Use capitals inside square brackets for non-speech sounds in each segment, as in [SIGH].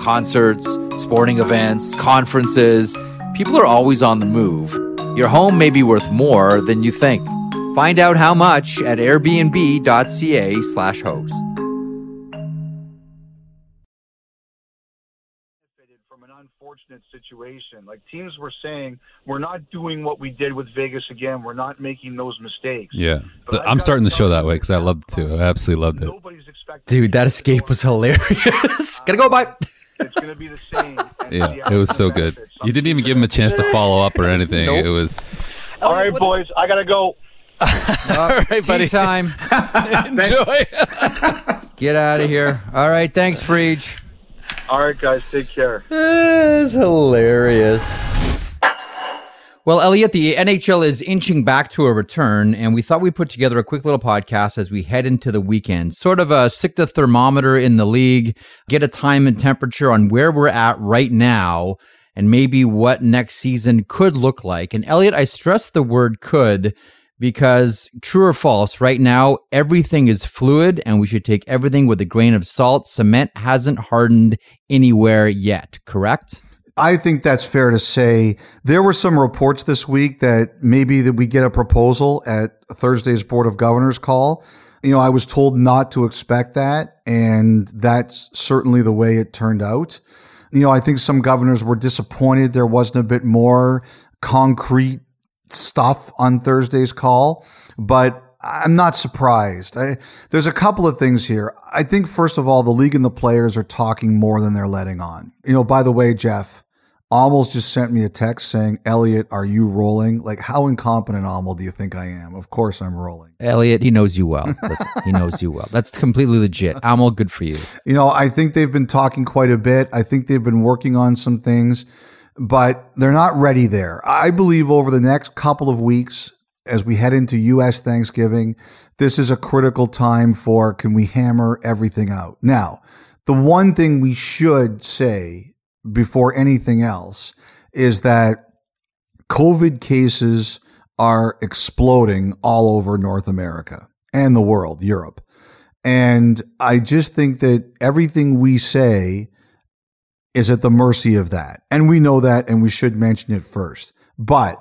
Concerts, sporting events, conferences. People are always on the move. Your home may be worth more than you think. Find out how much at airbnb.ca slash host. from an unfortunate situation. Like teams were saying, we're not doing what we did with Vegas again. We're not making those mistakes. Yeah, But I I'm starting the show that way because I loved it too. I absolutely loved it. Nobody's expecting. Dude, that escape was hilarious. [LAUGHS] Gotta go, bye. It's going to be the same. and Yeah, the it was so good. You didn't even give him a chance to follow up or anything. Nope. It was All right, boys, I got to go. [LAUGHS] All right, tea time. [LAUGHS] enjoy. Get out of here. All right, thanks, Freege. All right, guys, take care. It's hilarious. Well, Elliotte, the NHL is inching back to a return, and we thought we'd put together a quick little podcast as we head into the weekend. Sort of a stick the thermometer in the league, get a time and temperature on where we're at right now, and maybe what next season could look like. And Elliotte, I stress the word could because true or false, right now, everything is fluid and we should take everything with a grain of salt. Cement hasn't hardened anywhere yet, correct? I think that's fair to say. There were some reports this week that maybe that we get a proposal at Thursday's Board of Governors call. You know, I was told not to expect that, and that's certainly the way it turned out. You know, I think some governors were disappointed there wasn't a bit more concrete stuff on Thursday's call, but I'm not surprised. I, there's a couple of things here. I think, first of all, the league and the players are talking more than they're letting on. You know, by the way, Jeff, Almost just sent me a text saying, Elliotte, are you rolling? Like, how incompetent, Almo, do you think I am? Of course I'm rolling. Elliotte, he knows you well. Listen, he knows you well. That's completely legit. Amal, good for you. You know, I think they've been talking quite a bit. I think they've been working on some things, but they're not ready there. I believe over the next couple of weeks, as we head into U.S. Thanksgiving, this is a critical time for can we hammer everything out? Now, the one thing we should say before anything else is that COVID cases are exploding all over North America and the world, Europe. And I just think that everything we say is at the mercy of that. And we know that, and we should mention it first. But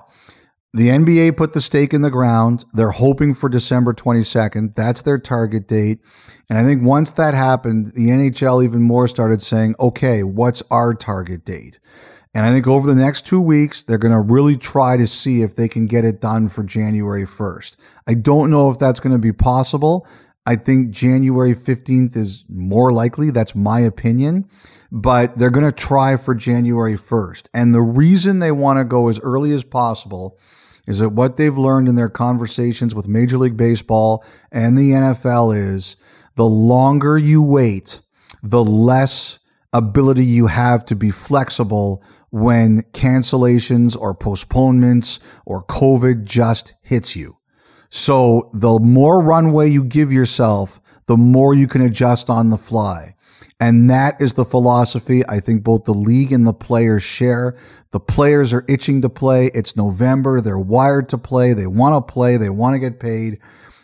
the NBA put the stake in the ground. They're hoping for December 22nd. That's their target date. And I think once that happened, the NHL even more started saying, okay, what's our target date? And I think over the next two weeks, they're going to really try to see if they can get it done for January 1st. I don't know if that's going to be possible. I think January 15th is more likely. That's my opinion. But they're going to try for January 1st. And the reason they want to go as early as possible is that what they've learned in their conversations with Major League Baseball and the NFL is the longer you wait, the less ability you have to be flexible when cancellations or postponements or COVID just hits you. So the more runway you give yourself, the more you can adjust on the fly. And that is the philosophy I think both the league and the players share. The players are itching to play. It's November. They're wired to play. They want to play. They want to get paid.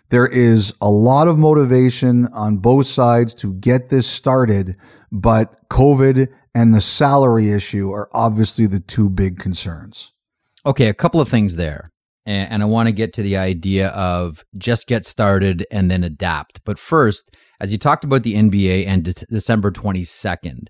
There is a lot of motivation on both sides to get this started, but COVID and the salary issue are obviously the two big concerns. Okay, a couple of things there. And, I want to get to the idea of just get started and then adapt. But first, as you talked about the NBA and De- December 22nd,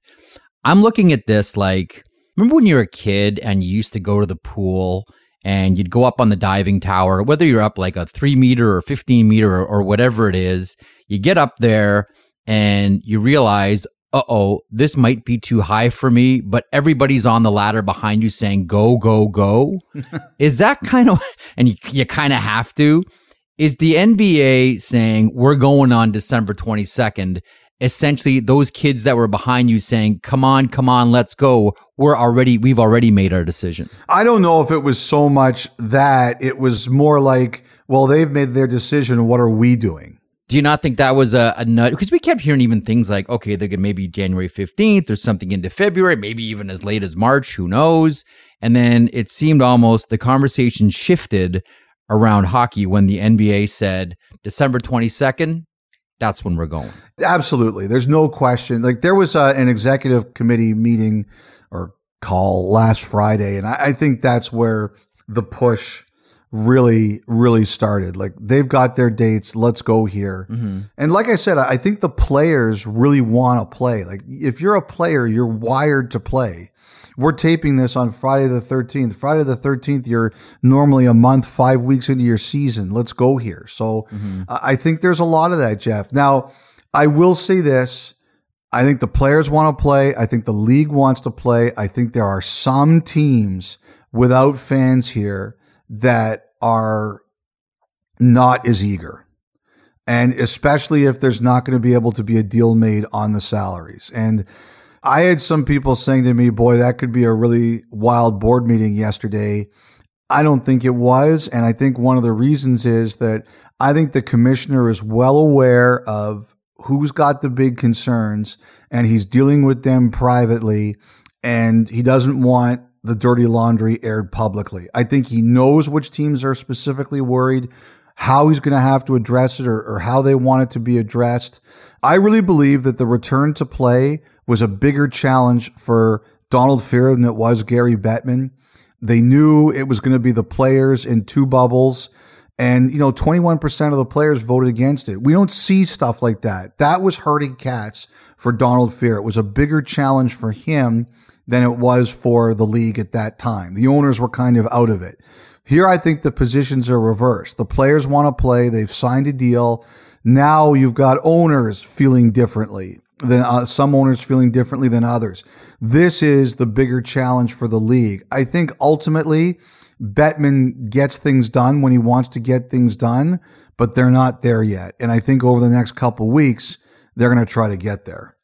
I'm looking at this like remember when you were a kid and you used to go to the pool and you'd go up on the diving tower, whether you're up like a three meter or 15 meter or, or whatever it is, you get up there and you realize, uh oh, this might be too high for me, but everybody's on the ladder behind you saying, go, go, go. [LAUGHS] is that kind of, and you, you kind of have to, is the NBA saying, we're going on December 22nd? Essentially, those kids that were behind you saying, come on, come on, let's go. We're already, we've already made our decision. I don't know if it was so much that it was more like, well, they've made their decision. What are we doing? Do you not think that was a, a nut? Because we kept hearing even things like, okay, they could maybe January 15th or something into February, maybe even as late as March, who knows? And then it seemed almost the conversation shifted around hockey when the NBA said December 22nd, that's when we're going. Absolutely. There's no question. Like there was a, uh, an executive committee meeting or call last Friday, and I, I think that's where the push really, really started. Like they've got their dates. Let's go here. Mm-hmm. And like I said, I think the players really want to play. Like if you're a player, you're wired to play. We're taping this on Friday the 13th. Friday the 13th, you're normally a month, five weeks into your season. Let's go here. So mm-hmm. I think there's a lot of that, Jeff. Now, I will say this. I think the players want to play. I think the league wants to play. I think there are some teams without fans here that are not as eager. And especially if there's not going to be able to be a deal made on the salaries. And I had some people saying to me, boy, that could be a really wild board meeting yesterday. I don't think it was. And I think one of the reasons is that I think the commissioner is well aware of who's got the big concerns and he's dealing with them privately. And he doesn't want the dirty laundry aired publicly. I think he knows which teams are specifically worried, how he's going to have to address it or, or how they want it to be addressed. I really believe that the return to play was a bigger challenge for Donald Fehr than it was Gary Bettman. They knew it was going to be the players in two bubbles. And, you know, 21% of the players voted against it. We don't see stuff like that. That was hurting cats for Donald Fehr. It was a bigger challenge for him than it was for the league at that time. The owners were kind of out of it. Here, I think the positions are reversed. The players want to play. They've signed a deal. Now you've got owners feeling differently than uh, some owners feeling differently than others. This is the bigger challenge for the league. I think ultimately Bettman gets things done when he wants to get things done, but they're not there yet. And I think over the next couple weeks, they're going to try to get there.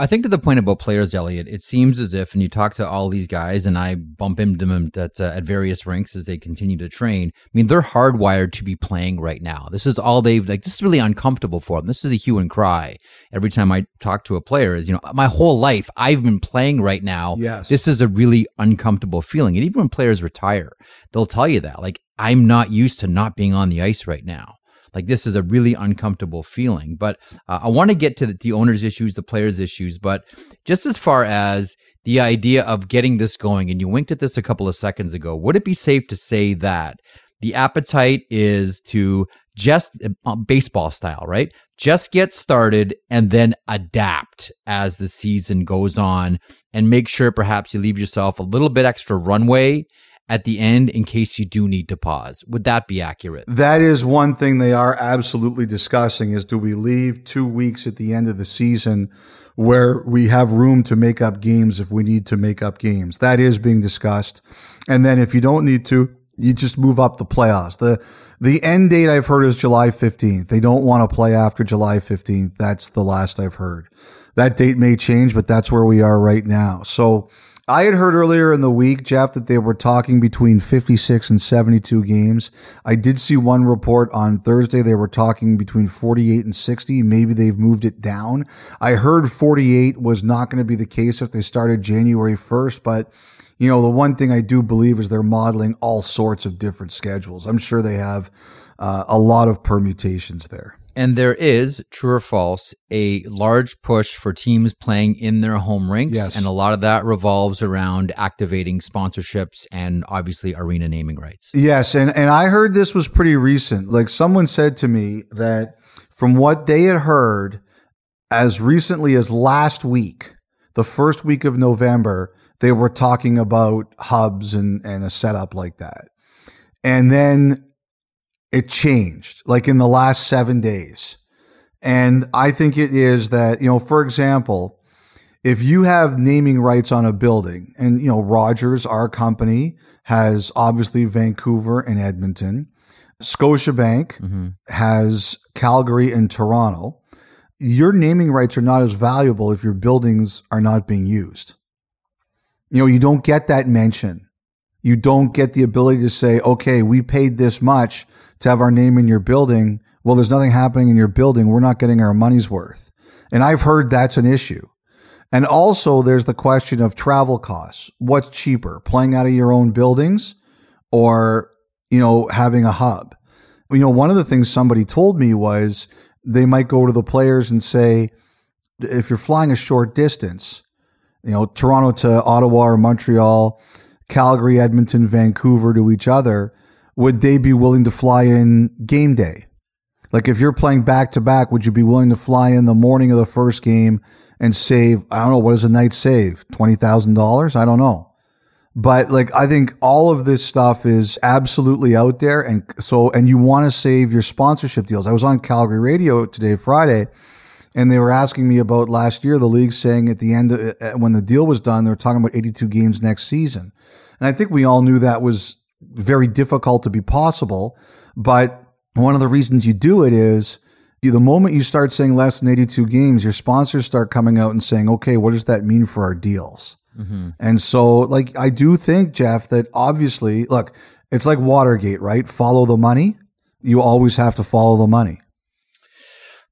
I think to the point about players, Elliotte, it seems as if, and you talk to all these guys, and I bump into them at, uh, at various rinks as they continue to train. I mean, they're hardwired to be playing right now. This is all they've like. This is really uncomfortable for them. This is the hue and cry every time I talk to a player. Is you know, my whole life I've been playing right now. Yes, this is a really uncomfortable feeling. And even when players retire, they'll tell you that. Like, I'm not used to not being on the ice right now. Like this is a really uncomfortable feeling. But uh, I want to get to the, the owners' issues, the players' issues. But just as far as the idea of getting this going, and you winked at this a couple of seconds ago, would it be safe to say that the appetite is to just uh, baseball style, right? Just get started and then adapt as the season goes on and make sure perhaps you leave yourself a little bit extra runway at the end in case you do need to pause. Would that be accurate? That is one thing they are absolutely discussing is do we leave 2 weeks at the end of the season where we have room to make up games if we need to make up games. That is being discussed. And then if you don't need to, you just move up the playoffs. The the end date I've heard is July 15th. They don't want to play after July 15th. That's the last I've heard. That date may change, but that's where we are right now. So I had heard earlier in the week, Jeff, that they were talking between 56 and 72 games. I did see one report on Thursday. They were talking between 48 and 60. Maybe they've moved it down. I heard 48 was not going to be the case if they started January 1st, but you know, the one thing I do believe is they're modeling all sorts of different schedules. I'm sure they have uh, a lot of permutations there. And there is, true or false, a large push for teams playing in their home rinks. Yes. And a lot of that revolves around activating sponsorships and obviously arena naming rights. Yes. And, and I heard this was pretty recent. Like someone said to me that from what they had heard as recently as last week, the first week of November, they were talking about hubs and, and a setup like that. And then it changed like in the last seven days. And I think it is that, you know, for example, if you have naming rights on a building and, you know, Rogers, our company has obviously Vancouver and Edmonton. Scotiabank mm-hmm. has Calgary and Toronto. Your naming rights are not as valuable if your buildings are not being used. You know, you don't get that mention. You don't get the ability to say, okay, we paid this much to have our name in your building. Well, there's nothing happening in your building. We're not getting our money's worth. And I've heard that's an issue. And also there's the question of travel costs. What's cheaper, playing out of your own buildings or, you know, having a hub? You know, one of the things somebody told me was they might go to the players and say, if you're flying a short distance, you know, Toronto to Ottawa or Montreal, Calgary, Edmonton, Vancouver to each other, would they be willing to fly in game day? Like if you're playing back to back, would you be willing to fly in the morning of the first game and save, I don't know, what does a night save? $20,000? I don't know. But like, I think all of this stuff is absolutely out there. And so, and you want to save your sponsorship deals. I was on Calgary radio today, Friday, and they were asking me about last year, the league saying at the end, of, uh, when the deal was done, they were talking about 82 games next season. And I think we all knew that was very difficult to be possible. But one of the reasons you do it is the moment you start saying less than 82 games, your sponsors start coming out and saying, okay, what does that mean for our deals? Mm-hmm. And so, like, I do think, Jeff, that obviously, look, it's like Watergate, right? Follow the money. You always have to follow the money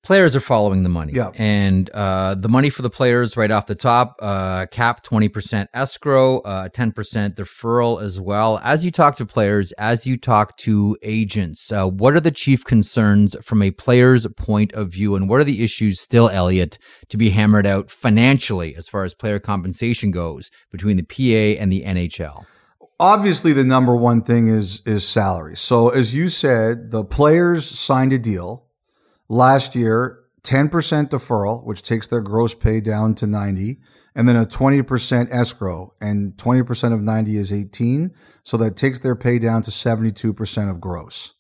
players are following the money. Yeah. And uh, the money for the players right off the top, uh, cap 20% escrow, uh, 10% deferral as well. As you talk to players, as you talk to agents, uh, what are the chief concerns from a player's point of view? And what are the issues still, Elliotte, to be hammered out financially as far as player compensation goes between the PA and the NHL? Obviously, the number one thing is is salary. So, as you said, the players signed a deal last year 10% deferral, which takes their gross pay down to 90, and then a 20% escrow. And 20% of 90 is 18. So that takes their pay down to 72% of gross.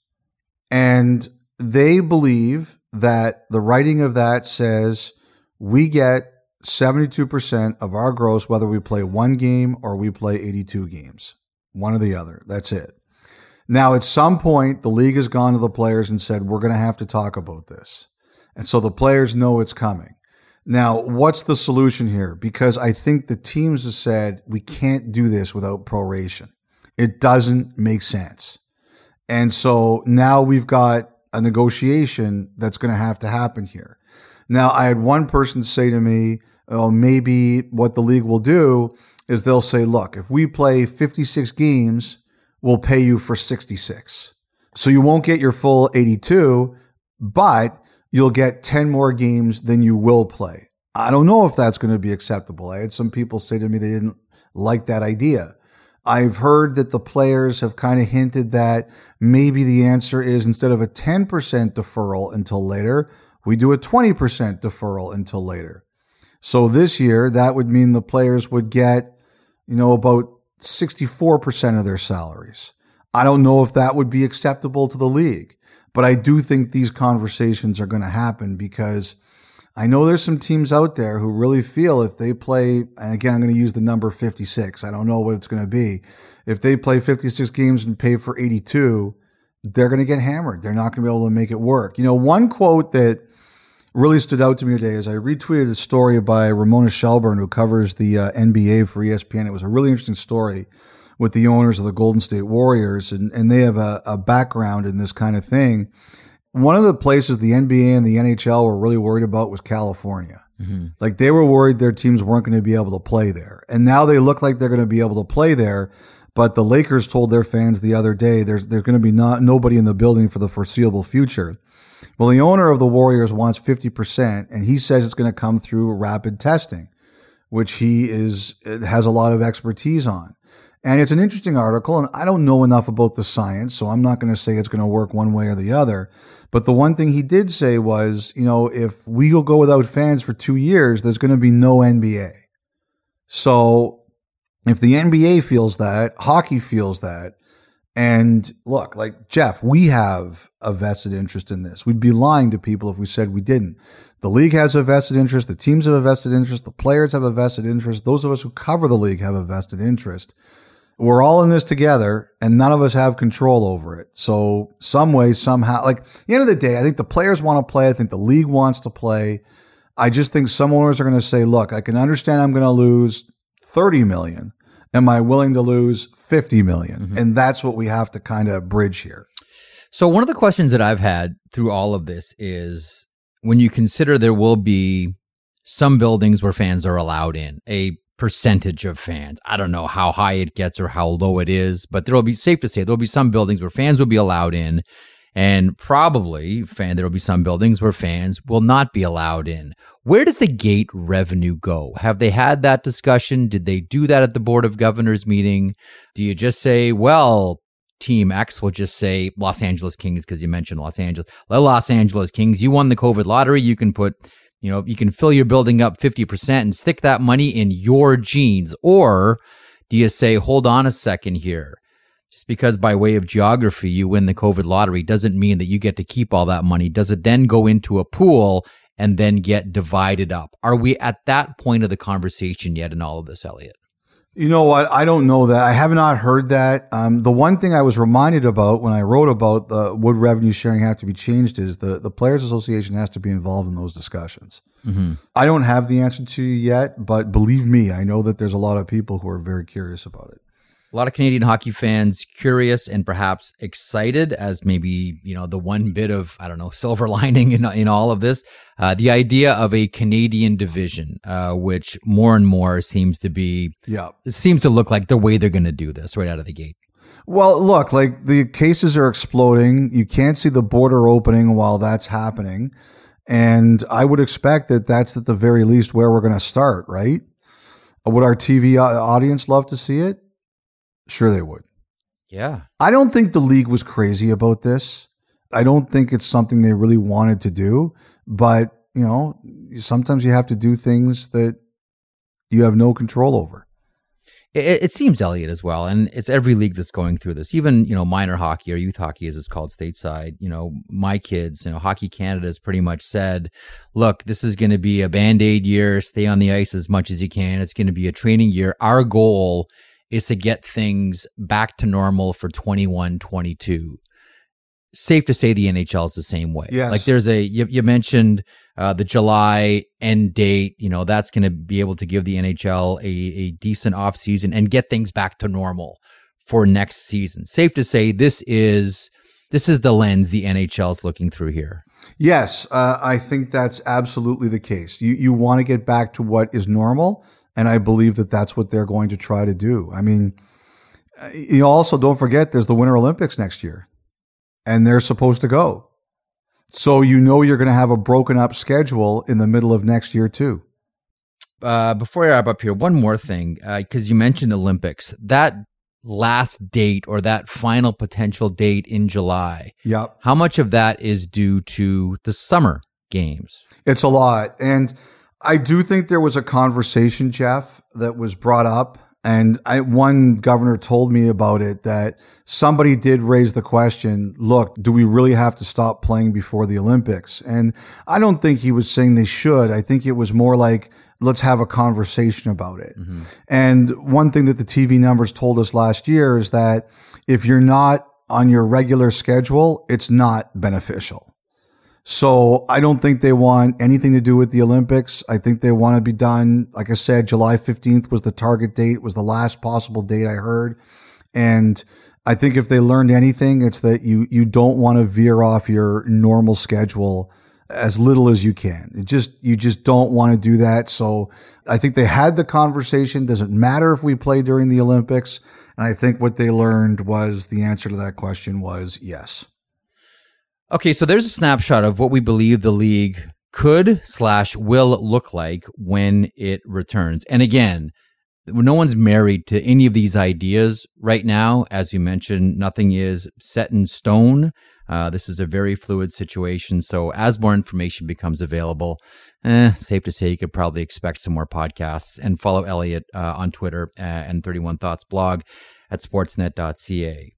And they believe that the writing of that says we get 72% of our gross, whether we play one game or we play 82 games, one or the other. That's it. Now, at some point, the league has gone to the players and said, we're going to have to talk about this. And so the players know it's coming. Now, what's the solution here? Because I think the teams have said we can't do this without proration. It doesn't make sense. And so now we've got a negotiation that's going to have to happen here. Now, I had one person say to me, oh, maybe what the league will do is they'll say, look, if we play 56 games will pay you for 66. So you won't get your full 82, but you'll get 10 more games than you will play. I don't know if that's going to be acceptable. I had some people say to me they didn't like that idea. I've heard that the players have kind of hinted that maybe the answer is instead of a 10% deferral until later, we do a 20% deferral until later. So this year, that would mean the players would get, you know, about 64% of their salaries. I don't know if that would be acceptable to the league, but I do think these conversations are going to happen because I know there's some teams out there who really feel if they play, and again, I'm going to use the number 56. I don't know what it's going to be. If they play 56 games and pay for 82, they're going to get hammered. They're not going to be able to make it work. You know, one quote that really stood out to me today is I retweeted a story by Ramona Shelburne, who covers the uh, NBA for ESPN. It was a really interesting story with the owners of the Golden State Warriors, and, and they have a, a background in this kind of thing. One of the places the NBA and the NHL were really worried about was California. Mm-hmm. Like they were worried their teams weren't going to be able to play there. And now they look like they're going to be able to play there. But the Lakers told their fans the other day there's there's going to be not nobody in the building for the foreseeable future. Well, the owner of the Warriors wants 50%, and he says it's going to come through rapid testing, which he is has a lot of expertise on. And it's an interesting article, and I don't know enough about the science, so I'm not going to say it's going to work one way or the other. But the one thing he did say was, you know, if we will go without fans for two years, there's going to be no NBA. So if the NBA feels that, hockey feels that, And look, like Jeff, we have a vested interest in this. We'd be lying to people if we said we didn't. The league has a vested interest. The teams have a vested interest. The players have a vested interest. Those of us who cover the league have a vested interest. We're all in this together and none of us have control over it. So some way, somehow, like the end of the day, I think the players want to play. I think the league wants to play. I just think some owners are going to say, look, I can understand I'm going to lose 30 million am I willing to lose 50 million? Mm-hmm. And that's what we have to kind of bridge here. So, one of the questions that I've had through all of this is when you consider there will be some buildings where fans are allowed in, a percentage of fans. I don't know how high it gets or how low it is, but there will be safe to say there will be some buildings where fans will be allowed in and probably fan there will be some buildings where fans will not be allowed in. Where does the gate revenue go? Have they had that discussion? Did they do that at the Board of Governors meeting? Do you just say, well, Team X will just say Los Angeles Kings because you mentioned Los Angeles. The Los Angeles Kings, you won the COVID lottery. You can put, you know, you can fill your building up 50% and stick that money in your jeans. Or do you say, hold on a second here? Just because by way of geography you win the COVID lottery doesn't mean that you get to keep all that money. Does it then go into a pool and then get divided up. Are we at that point of the conversation yet in all of this, Elliotte? You know what? I don't know that. I have not heard that. Um, the one thing I was reminded about when I wrote about the would revenue sharing have to be changed is the, the Players Association has to be involved in those discussions. Mm-hmm. I don't have the answer to you yet, but believe me, I know that there's a lot of people who are very curious about it a lot of Canadian hockey fans curious and perhaps excited as maybe, you know, the one bit of, I don't know, [LAUGHS] silver lining in, in all of this. Uh, the idea of a Canadian division, uh, which more and more seems to be, yeah, seems to look like the way they're going to do this right out of the gate. Well, look, like the cases are exploding. You can't see the border opening while that's happening. And I would expect that that's at the very least where we're going to start, right? Would our TV audience love to see it? Sure, they would. Yeah. I don't think the league was crazy about this. I don't think it's something they really wanted to do, but you know, sometimes you have to do things that you have no control over. It, it, seems Elliotte as well, and it's every league that's going through this. Even you know, minor hockey or youth hockey, as it's called stateside. You know, my kids, you know, Hockey Canada has pretty much said, "Look, this is going to be a band aid year. Stay on the ice as much as you can. It's going to be a training year. Our goal is to get things back to normal for 21 22 safe to say the NHL is the same way. Yes. Like there's a you, you mentioned uh, the July end date. You know that's going to be able to give the NHL a, a decent off season and get things back to normal for next season. Safe to say this is this is the lens the NHL is looking through here. Yes, uh, I think that's absolutely the case. You you want to get back to what is normal. And I believe that that's what they're going to try to do. I mean, you also don't forget there's the Winter Olympics next year and they're supposed to go. So you know you're going to have a broken up schedule in the middle of next year too. Uh, before I wrap up here, one more thing, because uh, you mentioned Olympics. That last date or that final potential date in July. Yep. How much of that is due to the summer games? It's a lot. And I do think there was a conversation, Jeff, that was brought up. And I, one governor told me about it that somebody did raise the question, look, do we really have to stop playing before the Olympics? And I don't think he was saying they should. I think it was more like, let's have a conversation about it. Mm-hmm. And one thing that the TV numbers told us last year is that if you're not on your regular schedule, it's not beneficial. So I don't think they want anything to do with the Olympics. I think they want to be done. Like I said, July 15th was the target date, was the last possible date I heard. And I think if they learned anything, it's that you, you don't want to veer off your normal schedule as little as you can. It just, you just don't want to do that. So I think they had the conversation. Doesn't matter if we play during the Olympics. And I think what they learned was the answer to that question was yes. Okay, so there's a snapshot of what we believe the league could slash will look like when it returns. And again, no one's married to any of these ideas right now. As we mentioned, nothing is set in stone. Uh, this is a very fluid situation. So as more information becomes available, eh, safe to say you could probably expect some more podcasts and follow Elliotte uh, on Twitter uh, and 31 Thoughts blog at sportsnet.ca.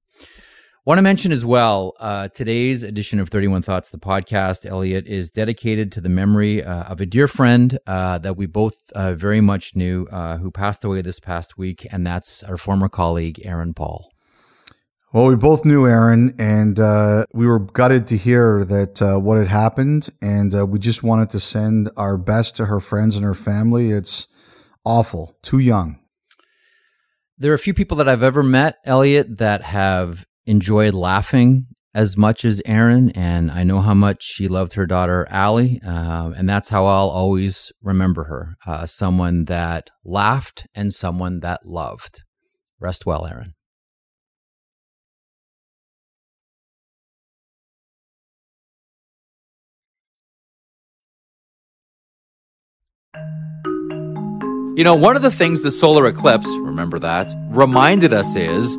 Want to mention as well, uh, today's edition of 31 Thoughts, the podcast, Elliotte, is dedicated to the memory uh, of a dear friend uh, that we both uh, very much knew uh, who passed away this past week, and that's our former colleague, Aaron Paul. Well, we both knew Aaron, and uh, we were gutted to hear that what had happened, and we just wanted to send our best to her friends and her family. It's awful, too young. There are a few people that I've ever met, Elliotte, that have enjoyed laughing as much as Aaron, and I know how much she loved her daughter Allie, uh, and that's how I'll always remember her: uh, someone that laughed and someone that loved. Rest well, Aaron. You know, one of the things the solar eclipse, remember that, reminded us is